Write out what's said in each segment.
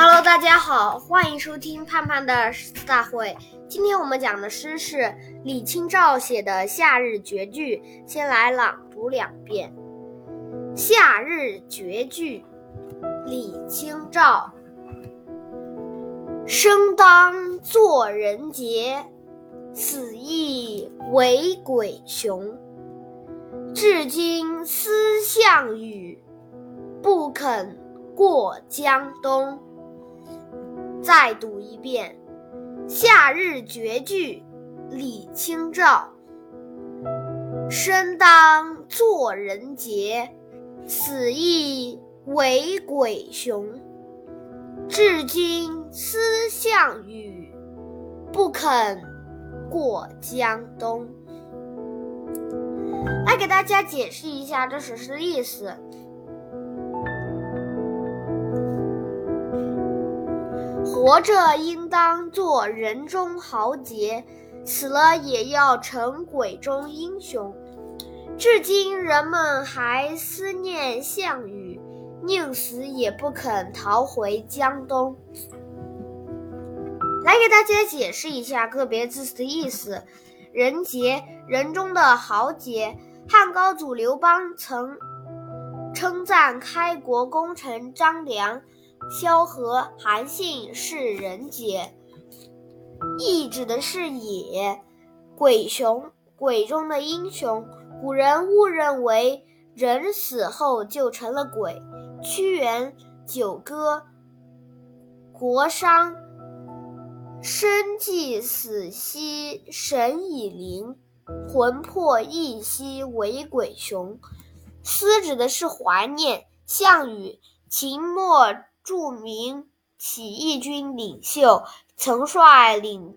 Hello，大家好，欢迎收听盼盼的诗词大会。今天我们讲的诗是李清照写的《夏日绝句》，先来朗读两遍。《夏日绝句》，李清照。生当作人杰，死亦为鬼雄。至今思项羽，不肯过江东。再读一遍《夏日绝句》，李清照。生当作人杰，死亦为鬼雄。至今思项羽，不肯过江东。来给大家解释一下这首诗的意思。活着应当做人中豪杰，死了也要成鬼中英雄。至今人们还思念项羽，宁死也不肯逃回江东。来给大家解释一下个别字词的意思：人杰，人中的豪杰。汉高祖刘邦曾称赞开国功臣张良。萧何、韩信是人杰，义指的是也；鬼雄，鬼中的英雄。古人误认为人死后就成了鬼。屈原《九歌》：国殇，生既死兮神已灵，魂魄亦兮为鬼雄。思指的是怀念项羽，秦末。著名起义军领袖，曾率领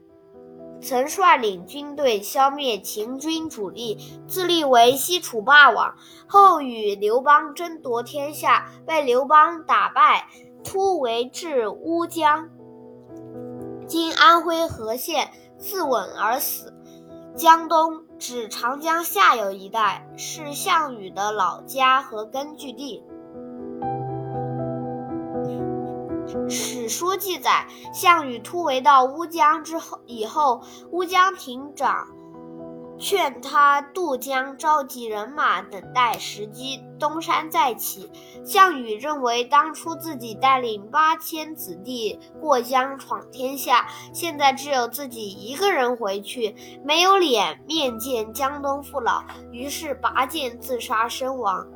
曾率领军队消灭秦军主力，自立为西楚霸王。后与刘邦争夺天下，被刘邦打败，突围至乌江（今安徽和县），自刎而死。江东指长江下游一带，是项羽的老家和根据地。史书记载，项羽突围到乌江之后，以后乌江亭长劝他渡江，召集人马，等待时机东山再起。项羽认为当初自己带领八千子弟过江闯天下，现在只有自己一个人回去，没有脸面见江东父老，于是拔剑自杀身亡。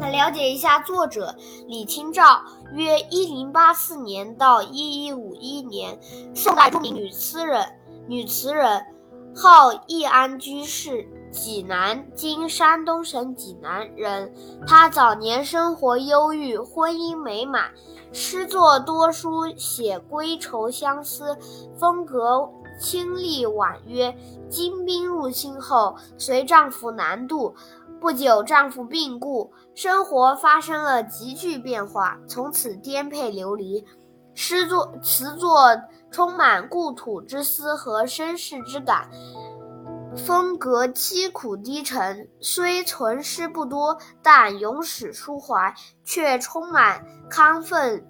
来了解一下作者李清照，约一零八四年到一一五一年，宋代著名女词人。女词人，号易安居士，济南（今山东省济南）人。她早年生活忧郁，婚姻美满，诗作多书写归愁相思，风格清丽婉约。金兵入侵后，随丈夫南渡。不久，丈夫病故，生活发生了急剧变化，从此颠沛流离。诗作词作充满故土之思和身世之感，风格凄苦低沉。虽存诗不多，但咏史抒怀，却充满亢奋、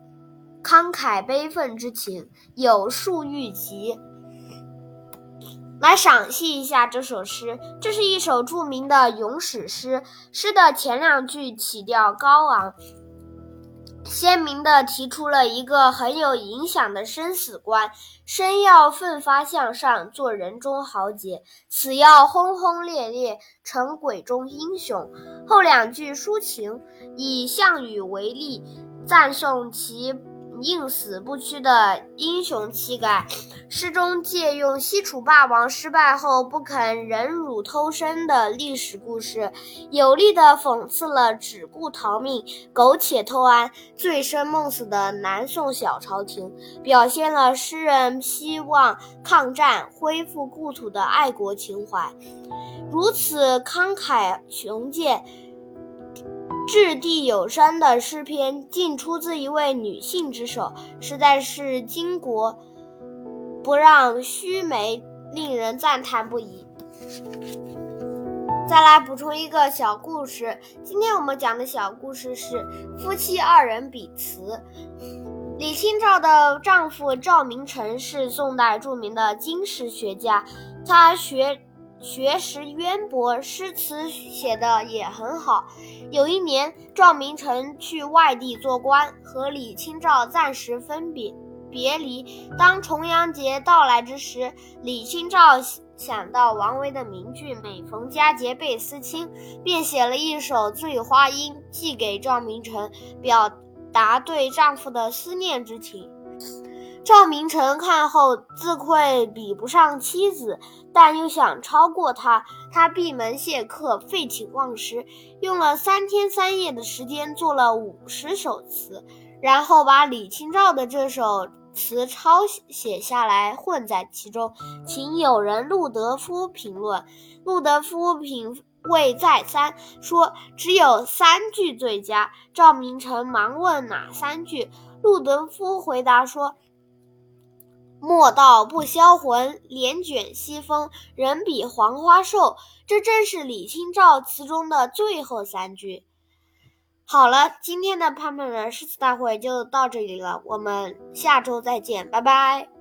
慷慨悲愤之情，有数欲集。来赏析一下这首诗，这是一首著名的咏史诗。诗的前两句起调高昂，鲜明地提出了一个很有影响的生死观：生要奋发向上，做人中豪杰；死要轰轰烈烈，成鬼中英雄。后两句抒情，以项羽为例，赞颂其。宁死不屈的英雄气概，诗中借用西楚霸王失败后不肯忍辱偷生的历史故事，有力地讽刺了只顾逃命、苟且偷安、醉生梦死的南宋小朝廷，表现了诗人希望抗战、恢复故土的爱国情怀。如此慷慨雄健。掷地有声的诗篇，竟出自一位女性之手，实在是巾帼不让须眉，令人赞叹不已。再来补充一个小故事，今天我们讲的小故事是夫妻二人比词。李清照的丈夫赵明诚是宋代著名的经史学家，他学学识渊博，诗词写的也很好。有一年，赵明诚去外地做官，和李清照暂时分别别离。当重阳节到来之时，李清照想到王维的名句“每逢佳节倍思亲”，便写了一首《醉花阴》，寄给赵明诚，表。达对丈夫的思念之情。赵明诚看后自愧比不上妻子，但又想超过她，他闭门谢客，废寝忘食，用了三天三夜的时间做了五十首词，然后把李清照的这首词抄写下来，混在其中，请友人陆德夫评论。陆德夫评。未再三说只有三句最佳，赵明诚忙问哪三句，陆德夫回答说：“莫道不销魂，帘卷西风，人比黄花瘦。”这正是李清照词中的最后三句。好了，今天的胖胖的诗词大会就到这里了，我们下周再见，拜拜。